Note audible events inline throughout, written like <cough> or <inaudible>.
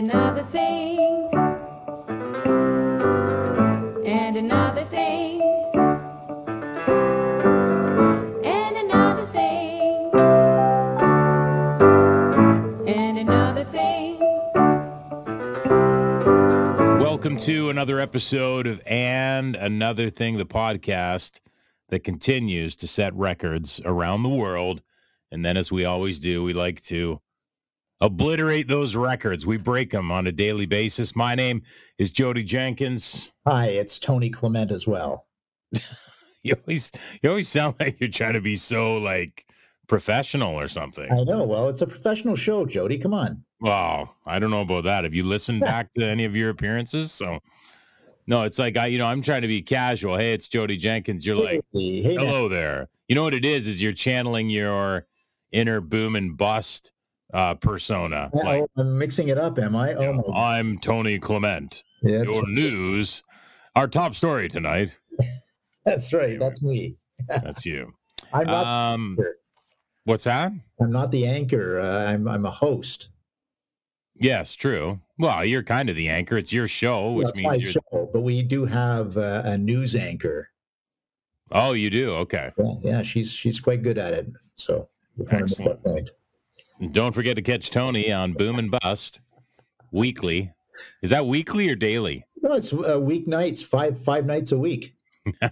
another thing, and another thing, and another thing, and another thing. Welcome to another episode of And Another Thing, the podcast that continues to set records around the world. And then, as we always do, we like to obliterate those records. We break them on a daily basis. My name is Jodie Jenkins. Hi, it's Tony Clement as well. <laughs> You always you always sound like you're trying to be so like professional or something. I know. Well, it's a professional show, Jodie. Come on. Well, I don't know about that. Have you listened back to any of your appearances? So no, it's like I, you know, I'm trying to be casual. Hey, it's Jodie Jenkins. You're like, Hey, hello there. You know what it is? Is you're channeling your inner boom and bust uh persona. Oh, Like, I'm mixing it up, am I? Oh, know, my I'm Tony Clement. yeah, Your news. Our top story tonight. <laughs> that's right. That's me. <laughs> That's you. I'm not. Um what's that? I'm not the anchor. Uh, I'm I'm a host. Yes, true. Well, you're kind of the anchor. It's your show, which That's my means you're show. But we do have uh, a news anchor. Oh, you do? Okay. Yeah, yeah, she's she's quite good at it. So we wanna make that Excellent. And Don't forget to catch Tony on Boom and Bust weekly. Is that weekly or daily? No, it's uh, weeknights, five five nights a week. <laughs>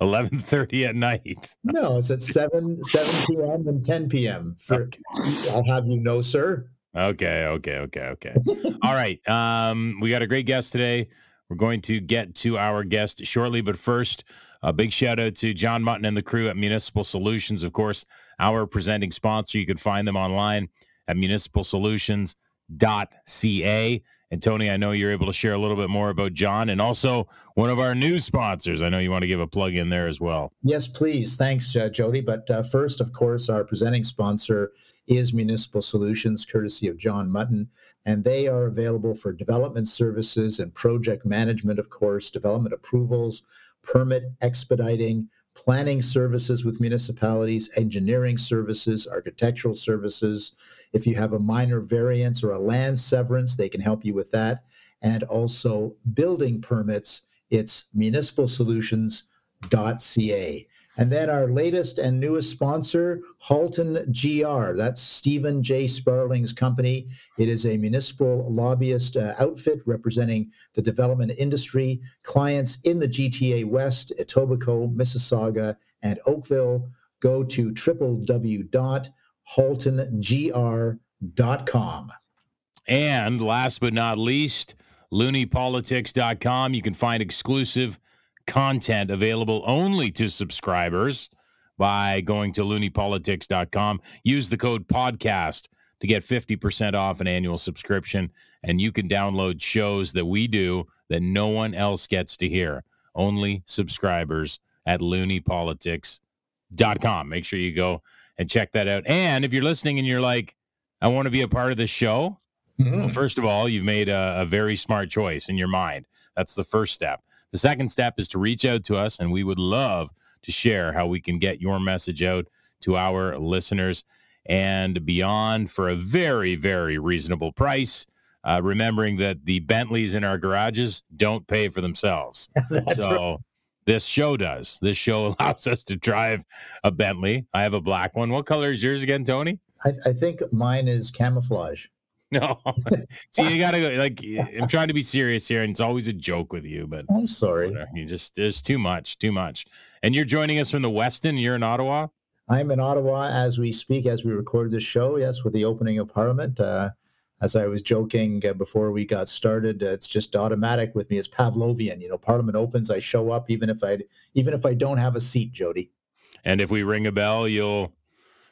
11:30 at night. No, it's at seven seven p.m. and ten p.m. For Okay. I'll have you know, sir. Okay, okay, okay, okay. All right. Um, we got a great guest today. We're going to get to our guest shortly, but first, a big shout out to John Mutton and the crew at Municipal Solutions. Of course, our presenting sponsor. You can find them online at municipalsolutions.ca. And Tony, I know you're able to share a little bit more about John and also one of our new sponsors. I know you want to give a plug in there as well. Yes, please. Thanks, uh, Jodie. But uh, first, of course, our presenting sponsor is Municipal Solutions, courtesy of John Mutton. And they are available for development services and project management, of course, development approvals, permit expediting, planning services with municipalities, engineering services, architectural services. If you have a minor variance or a land severance, they can help you with that. And also building permits, it's municipalsolutions.ca. And then our latest and newest sponsor, Halton GR. That's Stephen J. Sparling's company. It is a municipal lobbyist uh, outfit representing the development industry, clients in the GTA West, Etobicoke, Mississauga, and Oakville. Go to www.haltongr.com. And last but not least, loonypolitics.com. You can find exclusive content available only to subscribers by going to loonypolitics.com. Use the code podcast to get 50% off an annual subscription. And you can download shows that we do that no one else gets to hear. Only subscribers at loonypolitics.com. Make sure you go and check that out. And if you're listening and you're like, I want to be a part of this show, well, hmm. first of all, you've made a, a very smart choice in your mind. That's the first step. The second step is to reach out to us, and we would love to share how we can get your message out to our listeners and beyond for a very, very reasonable price. Uh, remembering that the Bentleys in our garages don't pay for themselves. <laughs> So right. this show does. This show <laughs> allows us to drive a Bentley. I have a black one. What color is yours again, Tony? I, I think mine is camouflage. <laughs> No. <laughs> See, you gotta go. Like, I'm trying to be serious here, and it's always a joke with you, but I'm sorry. whatever. you just there's too much, too much. And you're joining us from the Westin. You're in Ottawa. I'm in Ottawa as we speak, as we record this show. Yes, with the opening of Parliament. Uh, as I was joking uh, before we got started, uh, it's just automatic with me. It's Pavlovian. You know, Parliament opens, I show up, even if I even if I don't have a seat, Jodie. And if we ring a bell, you'll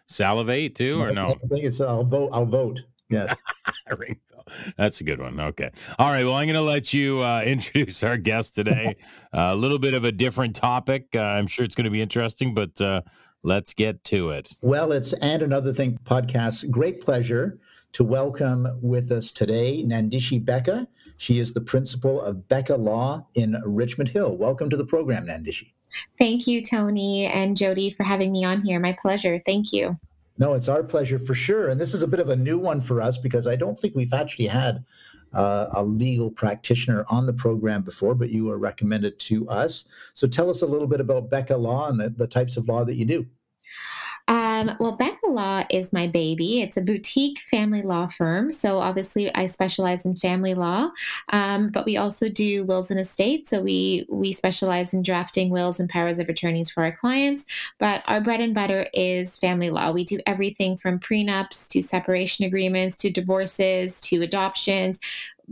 salivate too, or no? I think it's I'll vote. I'll vote. Yes. <laughs> ring bell. That's a good one. Okay. All right. Well, I'm going to let you uh, <laughs> introduce our guest today. Uh, <laughs> a little bit of a different topic. Uh, I'm sure it's going to be interesting, but uh, let's get to it. Well, it's and another thing podcast. Great pleasure to welcome with us today Nandishi Bekah. She is the principal of Bekah Law in Richmond Hill. Welcome to the program, Nandishi. Thank you, Tony and Jodie, for having me on here. My pleasure. Thank you. No, it's our pleasure for sure. And this is a bit of a new one for us because I don't think we've actually had uh, a legal practitioner on the program before, but you were recommended to us. So tell us a little bit about Bekah Law and the, the types of law that you do. Um, well, Bekah Law is my baby. It's a boutique family law firm. So obviously, I specialize in family law, um, but we also do wills and estates. So we we specialize in drafting wills and powers of attorneys for our clients. But our bread and butter is family law. We do everything from prenups to separation agreements to divorces to adoptions,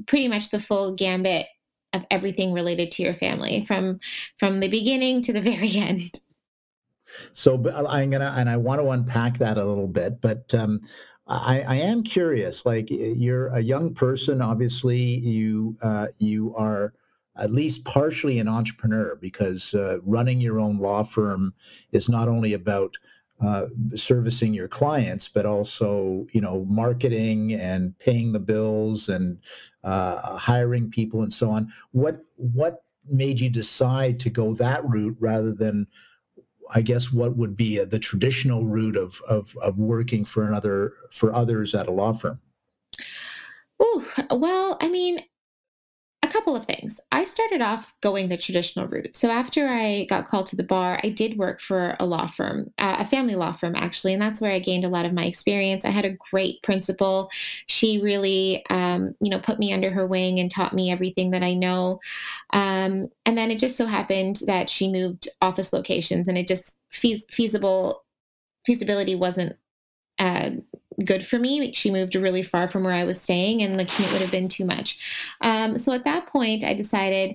pretty much the full gambit of everything related to your family from from the beginning to the <laughs> very end. So I'm gonna, and I want to unpack that a little bit, but um, I, I, am curious. Like you're a young person, obviously you uh, you are at least partially an entrepreneur because uh, running your own law firm is not only about uh, servicing your clients, but also you know marketing and paying the bills and uh, hiring people and so on. What what made you decide to go that route rather than I guess what would be uh, the traditional route of, of of working for another for others at a law firm? Oh well, I mean, couple of things. I started off going the traditional route. So after I got called to the bar, I did work for a law firm, uh, a family law firm actually, and that's where I gained a lot of my experience. I had a great principal. She really, um, you know, put me under her wing and taught me everything that I know. Um, and then it just so happened that she moved office locations, and it just feas- feasible feasibility wasn't uh, good for me. She moved really far from where I was staying, and the commute would have been too much. Um, so at that point, I decided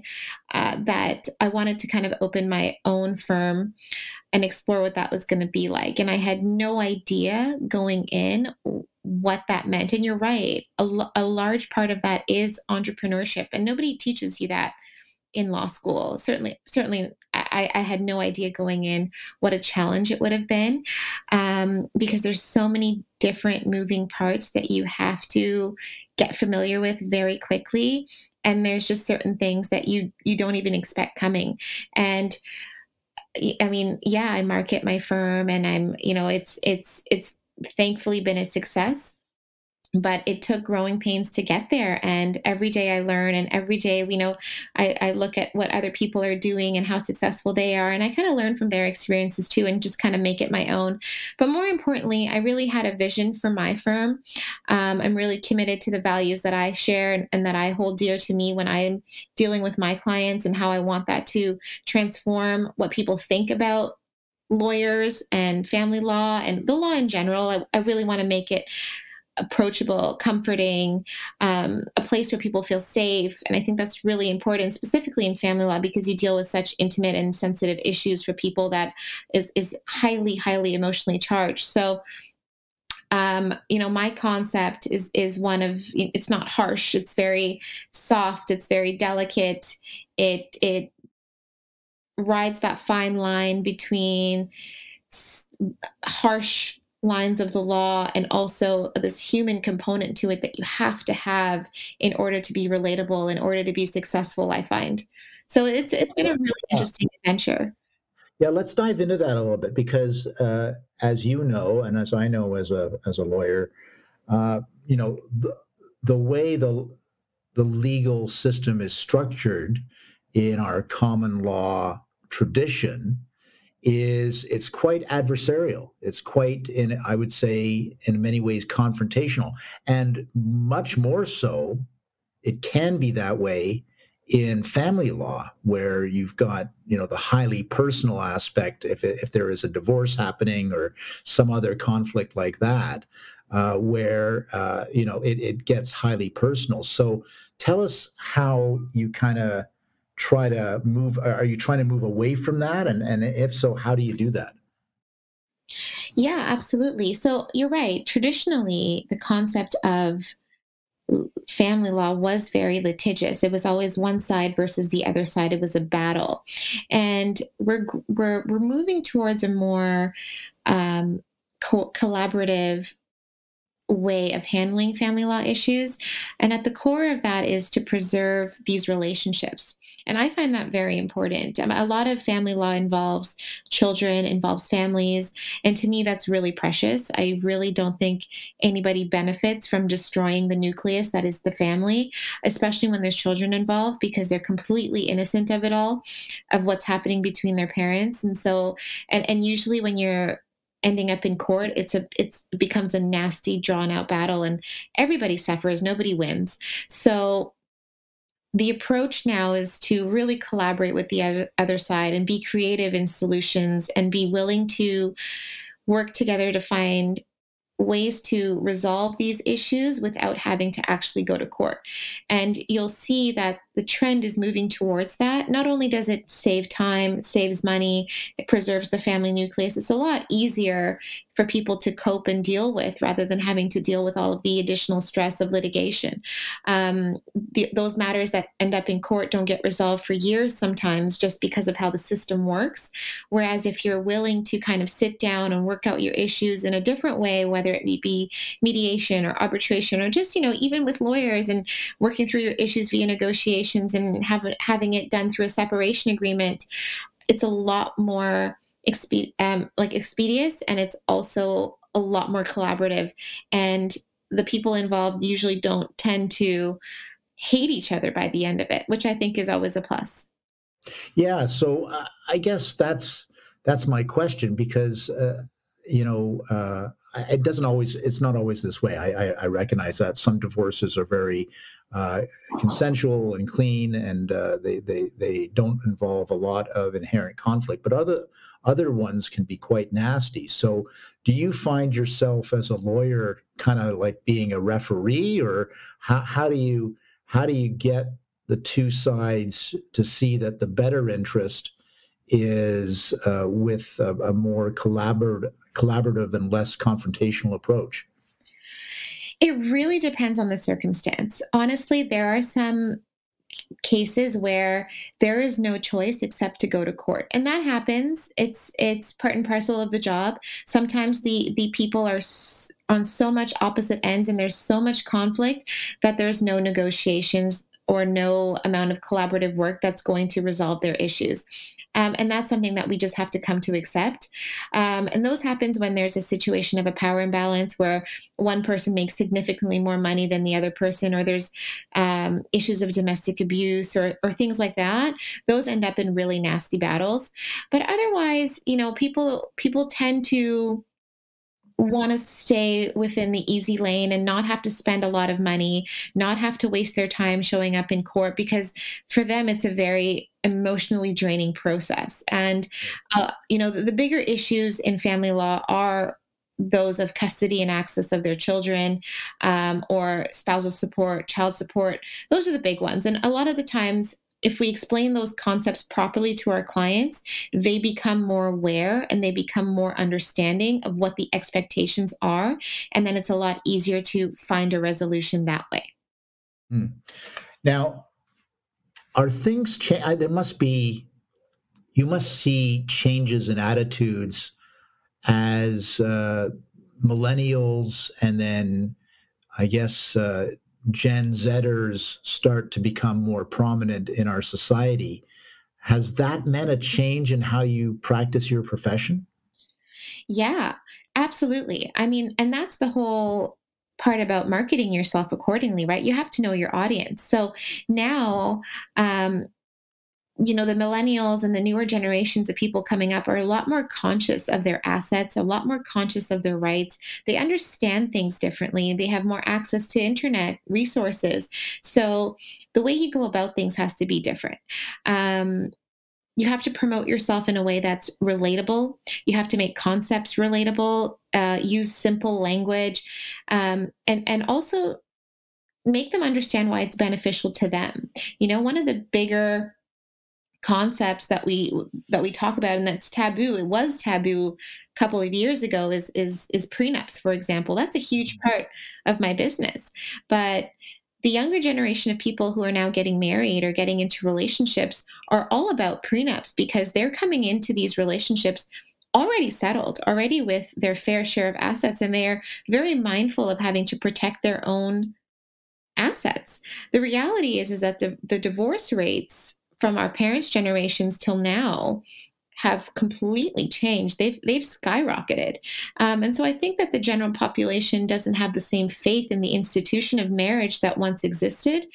uh, that I wanted to kind of open my own firm and explore what that was going to be like. And I had no idea going in what that meant. And you're right, a, a large part of that is entrepreneurship, and nobody teaches you that in law school. Certainly, certainly, I, I, had no idea going in what a challenge it would have been, um, because there's so many different moving parts that you have to get familiar with very quickly, and there's just certain things that you you don't even expect coming, and. I mean, yeah, I market my firm and I'm, you know, it's it's it's thankfully been a success but it took growing pains to get there and every day i learn and every day we know I, I, look at what other people are doing and how successful they are and i kind of learn from their experiences too and just kind of make it my own. But more importantly i really had a vision for my firm. Um, i'm really committed to the values that i share and, and that i hold dear to me when i'm dealing with my clients and how i want that to transform what people think about lawyers and family law and the law in general. I, I really want to make it approachable, comforting, um, a place where people feel safe. And I think that's really important, specifically in family law, because you deal with such intimate and sensitive issues for people that is is highly, highly emotionally charged. So um, you know, my concept is is one of it's not harsh. It's very soft. It's very delicate. It it rides that fine line between harsh lines of the law and also this human component to it that you have to have in order to be relatable in order to be successful i find. So it's it's been a really interesting adventure. Yeah let's dive into that a little bit because uh, as you know and as i know as a as a lawyer uh, you know the, the way the the legal system is structured in our common law tradition is it's quite adversarial. It's quite, in I would say, in many ways, confrontational, and much more so. It can be that way in family law, where you've got you know the highly personal aspect. If if there is a divorce happening or some other conflict like that, uh, where uh, you know it, it gets highly personal. So tell us how you kind of try to move are you trying to move away from that? And and if so how do you do that? Yeah absolutely. So you're right. Traditionally the concept of family law was very litigious. It was always one side versus the other side. It was a battle. And we're we're, we're moving towards a more um, co- collaborative way of handling family law issues. And at the core of that is to preserve these relationships. And I find that very important. Um, a lot of family law involves children, involves families. And to me, that's really precious. I really don't think anybody benefits from destroying the nucleus that is the family, especially when there's children involved, because they're completely innocent of it all, of what's happening between their parents. And so, and, and usually when you're ending up in court it's a it's it becomes a nasty drawn out battle and everybody suffers nobody wins so the approach now is to really collaborate with the other side and be creative in solutions and be willing to work together to find ways to resolve these issues without having to actually go to court. And you'll see that the trend is moving towards that. Not only does it save time, it saves money, it preserves the family nucleus, it's a lot easier for people to cope and deal with rather than having to deal with all of the additional stress of litigation. Um, the, those matters that end up in court don't get resolved for years sometimes just because of how the system works. Whereas if you're willing to kind of sit down and work out your issues in a different way, whether it be mediation or arbitration or just, you know, even with lawyers and working through your issues via and have, having it done through a separation agreement, it's a lot more expe- um, like expeditious and it's also a lot more collaborative. And the people involved usually don't tend to hate each other by the end of it which i think is always a plus. Yeah so uh, i guess that's that's my question because uh, you know uh, it doesn't always it's not always this way. I, I, I recognize that some divorces are very uh, consensual and clean and uh, they, they they don't involve a lot of inherent conflict but other other ones can be quite nasty so do you find yourself as a lawyer kind of like being a referee or how, how do you how do you get the two sides to see that the better interest is uh, with a, a more collaborative collaborative and less confrontational approach? It really depends on the circumstance. Honestly, there are some cases where there is no choice except to go to court and that happens it's it's part and parcel of the job sometimes the the people are on so much opposite ends and there's so much conflict that there's no negotiations or no amount of collaborative work that's going to resolve their issues um, and that's something that we just have to come to accept. Um, and those happens when there's a situation of a power imbalance where one person makes significantly more money than the other person, or there's um, issues of domestic abuse or, or things like that. Those end up in really nasty battles. But otherwise, you know, people people tend to want to stay within the easy lane and not have to spend a lot of money, not have to waste their time showing up in court because for them it's a very emotionally draining process. And, uh, you know, the, the bigger issues in family law are those of custody and access of their children um, or spousal support, child support. Those are the big ones. And a lot of the times, if we explain those concepts properly to our clients, they become more aware and they become more understanding of what the expectations are. And then it's a lot easier to find a resolution that way. Hmm. Now, are things change? There must be, you must see changes in attitudes as uh, millennials and then I guess uh, Gen Zers start to become more prominent in our society. Has that meant a change in how you practice your profession? Yeah, absolutely. I mean, and that's the whole part about marketing yourself accordingly, right? You have to know your audience. So now, um, you know, the millennials and the newer generations of people coming up are a lot more conscious of their assets, a lot more conscious of their rights. They understand things differently. They have more access to internet resources. So the way you go about things has to be different. Um, you have to promote yourself in a way that's relatable. You have to make concepts relatable, uh, use simple language, um, and and also make them understand why it's beneficial to them. You know, one of the bigger concepts that we that we talk about and that's taboo it was taboo a couple of years ago is is is prenups for example. That's a huge mm-hmm. part of my business. But the younger generation of people who are now getting married or getting into relationships are all about prenups because they're coming into these relationships already settled, already with their fair share of assets, and they are very mindful of having to protect their own assets. The reality is is that the, the divorce rates from our parents' generations till now have completely changed. They've they've skyrocketed, um, and so I think that the general population doesn't have the same faith in the institution of marriage that once existed.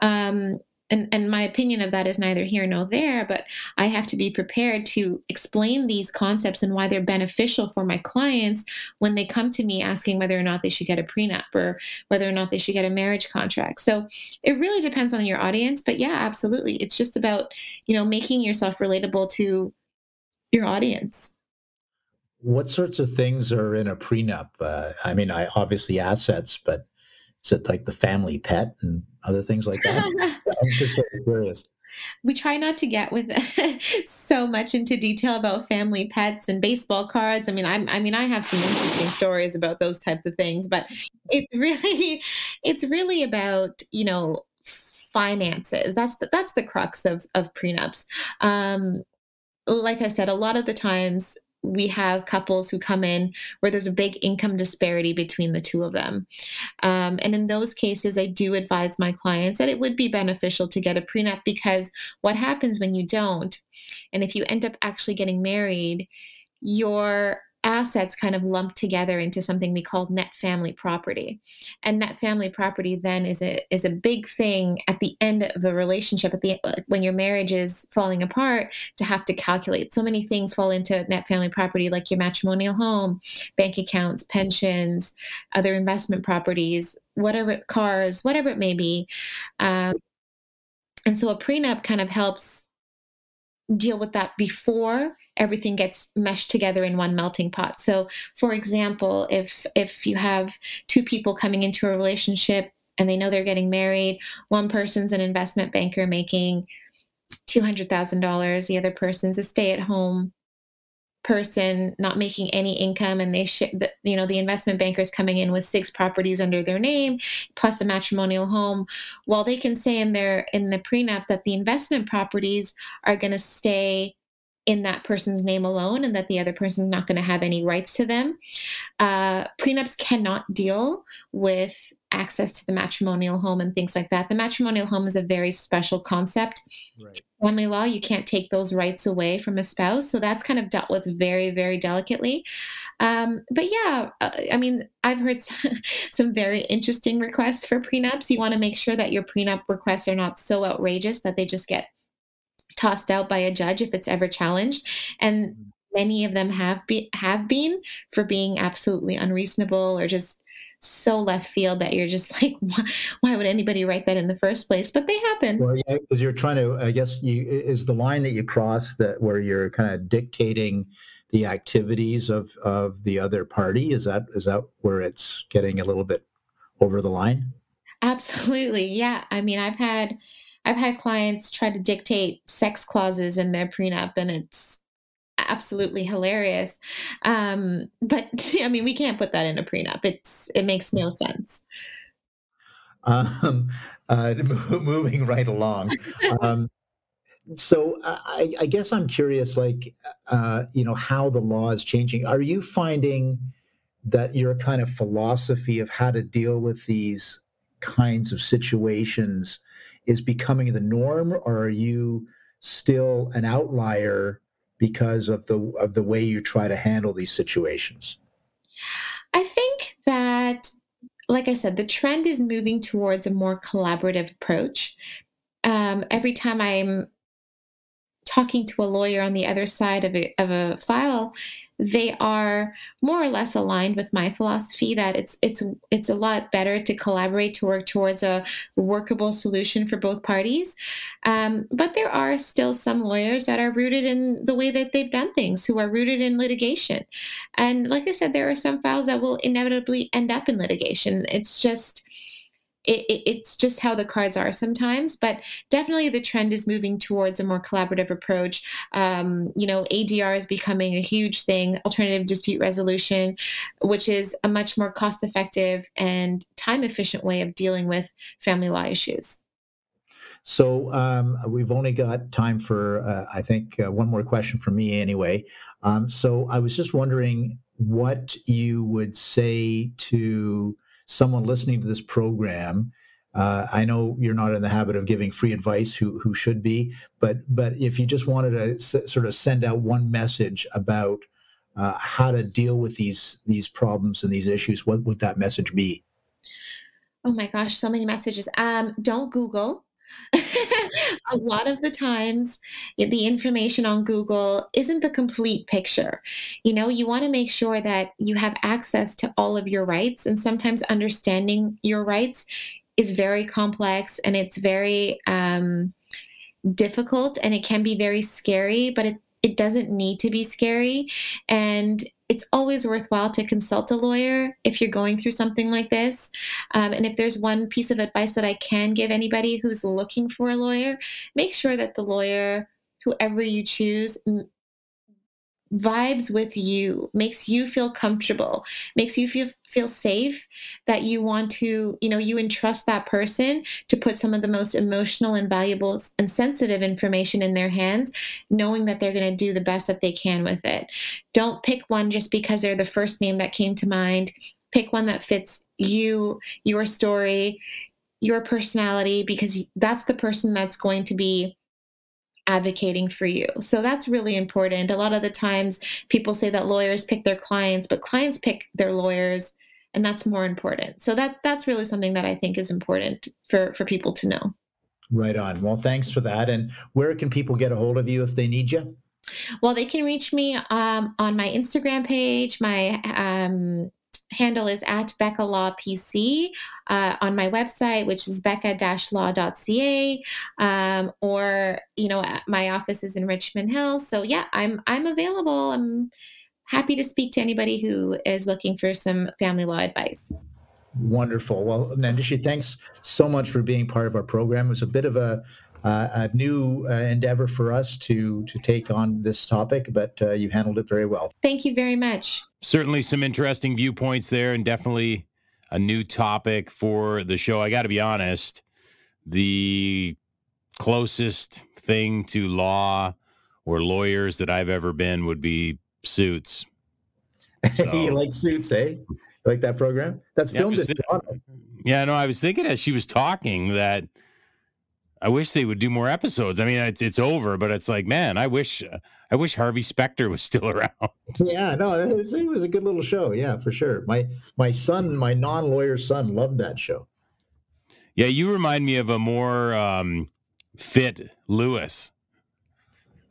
Um, and, and my opinion of that is neither here nor there, but I have to be prepared to explain these concepts and why they're beneficial for my clients when they come to me asking whether or not they should get a prenup or whether or not they should get a marriage contract. So it really depends on your audience, but yeah, absolutely. It's just about, you know, making yourself relatable to your audience. What sorts of things are in a prenup? Uh, I mean, I obviously assets, but is it like the family pet and other things like that? <laughs> I'm just curious. We try not to get with <laughs> so much into detail about family pets and baseball cards. I mean, I'm, I mean, I have some interesting stories about those types of things, but it's <laughs> really, it's really about you know finances. That's the, that's the crux of of prenups. Um, like I said, a lot of the times we have couples who come in where there's a big income disparity between the two of them. Um, and in those cases, I do advise my clients that it would be beneficial to get a prenup because what happens when you don't, and if you end up actually getting married, your assets kind of lumped together into something we call net family property. And net family property then is a is a big thing at the end of the relationship at the when your marriage is falling apart to have to calculate. So many things fall into net family property like your matrimonial home bank accounts pensions other investment properties whatever cars whatever it may be. Um, and so a prenup kind of helps deal with that before everything gets meshed together in one melting pot. So, for example, if if you have two people coming into a relationship and they know they're getting married, one person's an investment banker making $200,000, the other person's a stay-at-home person not making any income and they sh- the, you know the investment bankers coming in with six properties under their name plus a matrimonial home while they can say in their in the prenup that the investment properties are going to stay in that person's name alone and that the other person's not going to have any rights to them. Uh, prenups cannot deal with access to the matrimonial home and things like that. The matrimonial home is a very special concept. Right. Family law, you can't take those rights away from a spouse. So that's kind of dealt with very, very delicately. Um, but yeah, uh, I mean, I've heard <laughs> some very interesting requests for prenups. You want to make sure that your prenup requests are not so outrageous that they just get tossed out by a judge if it's ever challenged. And mm-hmm. many of them have be, have been for being absolutely unreasonable or just so left field that you're just <laughs> like why, why would anybody write that in the first place? But they happen. Well yeah because you're trying to i guess you is the line that you cross that where you're kind of dictating the activities of of the other party is that is that where it's getting a little bit over the line? Absolutely yeah. I mean i've had I've had clients try to dictate sex clauses in their prenup, and it's absolutely hilarious. Um, but <laughs> I mean, we can't put that in a prenup. It's it makes no sense. Um, uh, <laughs> moving right along. Um, so I, I, guess I'm curious, like, uh, you know, how the law is changing. Are you finding that your kind of philosophy of how to deal with these kinds of situations is becoming the norm, or are you still an outlier because of the of the way you try to handle these situations? I think that, like I said, the trend is moving towards a more collaborative approach. Um, every time I'm talking to a lawyer on the other side of a, of a file, they are more or less aligned with my philosophy that it's it's it's a lot better to collaborate to work towards a workable solution for both parties. Um, but there are still some lawyers that are rooted in the way that they've done things, who are rooted in litigation. And like I said, there are some files that will inevitably end up in litigation. It's just it, it, it's just how the cards are sometimes, but definitely the trend is moving towards a more collaborative approach. Um, you know, ADR is becoming a huge thing, alternative dispute resolution, which is a much more cost effective and time efficient way of dealing with family law issues. So um, we've only got time for, uh, I think, uh, one more question from me anyway. Um, so I was just wondering what you would say to someone listening to this program. Uh, I know you're not in the habit of giving free advice, who who should be, but but if you just wanted to s- sort of send out one message about uh, how to deal with these these problems and these issues, what would that message be? Oh my gosh, so many messages. Um, don't Google. <laughs> A lot of the times, the information on Google isn't the complete picture. You know, you want to make sure that you have access to all of your rights, and sometimes understanding your rights is very complex and it's very um, difficult and it can be very scary, but it, it doesn't need to be scary. And it's always worthwhile to consult a lawyer if you're going through something like this. Um, and if there's one piece of advice that I can give anybody who's looking for a lawyer, make sure that the lawyer, whoever you choose, vibes with you, makes you feel comfortable, makes you feel feel safe that you want to, you know, you entrust that person to put some of the most emotional and valuable and sensitive information in their hands, knowing that they're going to do the best that they can with it. Don't pick one just because they're the first name that came to mind. Pick one that fits you, your story, your personality, because that's the person that's going to be advocating for you. So that's really important. A lot of the times people say that lawyers pick their clients, but clients pick their lawyers and that's more important. So that that's really something that I think is important for for people to know. Right on. Well, thanks for that. And where can people get a hold of you if they need you? Well, they can reach me um, on my Instagram page. My um, handle is at Bekah Law PC uh, on my website, which is becca-law.ca, um, or you know, my office is in Richmond Hill. So yeah, I'm I'm available. I'm happy to speak to anybody who is looking for some family law advice. Wonderful. Well, Nandishi, thanks so much for being part of our program. It was a bit of a, uh, a new uh, endeavor for us to to take on this topic, but uh, you handled it very well. Thank you very much. Certainly some interesting viewpoints there, and definitely a new topic for the show. I got to be honest, the closest thing to law or lawyers that I've ever been would be suits. <laughs> So- you like Suits, eh? You like that program? That's Yeah, filmed in Toronto. Yeah, no, I was thinking as she was talking that I wish they would do more episodes. I mean, it's it's over, but it's like, man, I wish I wish Harvey Specter was still <laughs> around. Yeah, no, it was, it was a good little show. Yeah, for sure. My my son, my non-lawyer son, loved that show. Yeah, you remind me of a more um, fit Louis.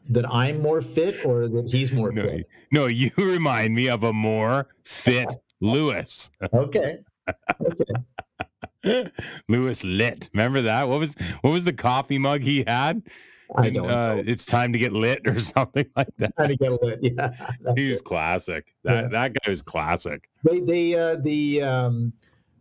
That I'm more fit, or that he's more No, fit. no, you <laughs> remind me of a more fit Louis. Okay. Okay. <laughs> Louis Litt. Remember that? What was what was the coffee mug he had? I don't uh, know. It's time to get lit or <laughs> something like that. Trying to get lit. <laughs> Yeah, He was it. classic. That Yeah. that guy was classic. They, they, uh, the, um,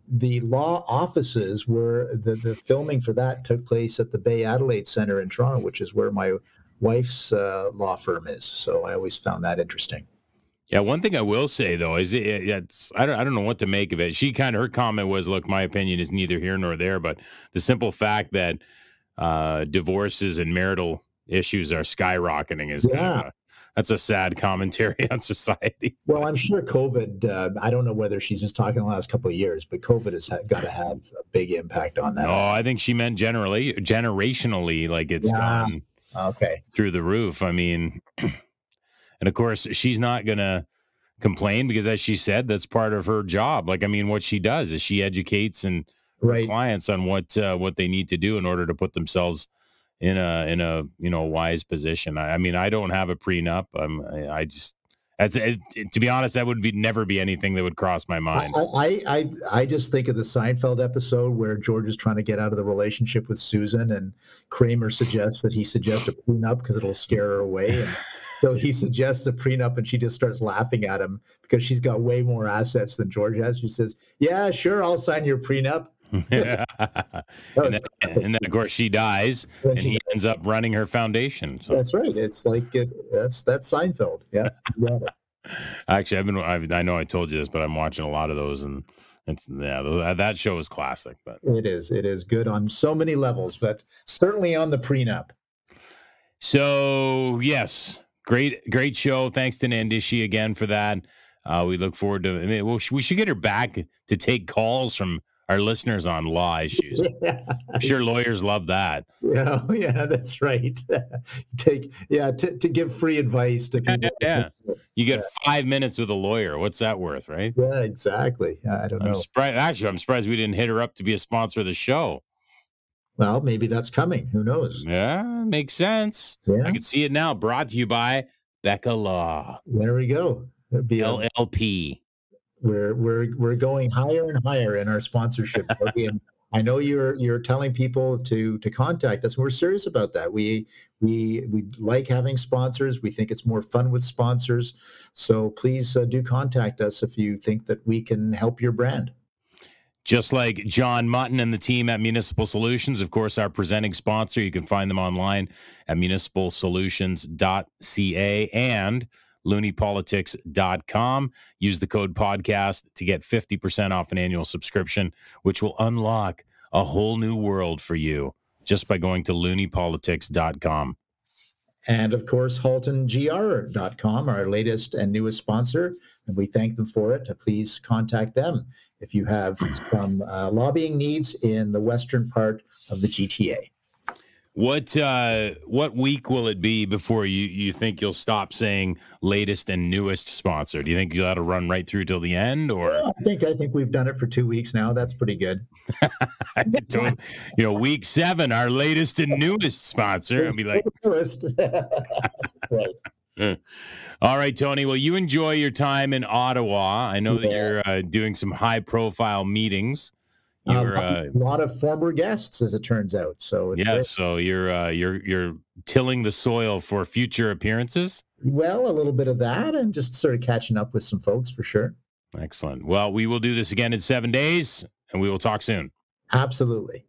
the law offices were the, the filming for that took place at the Bay Adelaide Center in Toronto, which is where my wife's uh, law firm is. So I always found that interesting. Yeah, one thing I will say though is it, it's I don't I don't know what to make of it. She kind of her comment was, "Look, my opinion is neither here nor there," but the simple fact that uh, divorces and marital issues are skyrocketing is kind Yeah. of that's a sad commentary <laughs> on society. Well, I'm sure COVID. Uh, I don't know whether she's just talking the last couple of years, but COVID has ha- got to have a big impact on that. Oh, I think she meant generally, generationally, like it's Yeah. gone Okay. through the roof. I mean, <clears throat> and of course, she's not gonna complain because, as she said, that's part of her job. Like, I mean, what she does is she educates and Right. clients on what uh, what they need to do in order to put themselves in a in a you know wise position. I, I mean, I don't have a prenup. I'm I, I just that's it, it- to be honest, that would be never be anything that would cross my mind. I, I I I just think of the Seinfeld episode where George is trying to get out of the relationship with Susan, and Kramer suggests that he suggest a prenup because it'll scare her away. And so he <laughs> suggests a prenup, and she just starts laughing at him because she's got way more assets than George has. She says, "Yeah, sure, I'll sign your prenup." <laughs> and, That then, and then of course she dies, and she- he ends up running her foundation. So that's right. It's like it, that's that's Seinfeld. Yeah. you got it. <laughs> actually, I've been I've, I know I told you this, but I'm watching a lot of those, and It's yeah, that show is classic. But It is. It is good on so many levels, but certainly on the prenup. so yes, great great show. Thanks to Nandishi again for that. Uh, we look forward to. I mean, we'll, we should get her back to take calls from our listeners on law issues. <laughs> I'm sure lawyers love that. Yeah, oh, yeah, that's right. <laughs> Take yeah to, to give free advice to people. Yeah. You get five minutes with a lawyer. What's that worth, right? Yeah, exactly. I don't I'm know. surprised. Actually, I'm surprised we didn't hit her up to be a sponsor of the show. Well, maybe that's coming. Who knows? Yeah, makes sense. Yeah. I can see it now. Brought to you by Bekah Law, there we go. That'd be LLP. We're we're we're going higher and higher in our sponsorship. <laughs> And I know you're you're telling people to to contact us. And we're serious about that. We we we like having sponsors. We think it's more fun with sponsors. So please uh, do contact us if you think that we can help your brand. Just like John Mutton and the team at Municipal Solutions, of course, our presenting sponsor. You can find them online at municipalsolutions.ca and looneypolitics.com. Use the code podcast to get 50% off an annual subscription, which will unlock a whole new world for you just by going to looneypolitics.com. And of course, HaltonGR.com, our latest and newest sponsor, and we thank them for it. Please contact them if you have some uh, lobbying needs in the western part of the GTA. What uh what week will it be before you you think you'll stop saying latest and newest sponsor? Do you think you'll have to run right through till the end or I think I think we've done it for two weeks now. That's pretty good. <laughs> You know, week seven, our latest and newest sponsor. I'd be like, <laughs> <laughs> right. all right, Tony. Well, you enjoy your time in Ottawa. I know that you're uh, doing some high profile meetings. A You're uh, lot of former guests, as it turns out. So it's yeah, great. so you're uh, you're you're tilling the soil for future appearances. well, a little bit of that, and just sort of catching up with some folks for sure. Excellent. Well, we will do this again in seven days, and we will talk soon. Absolutely.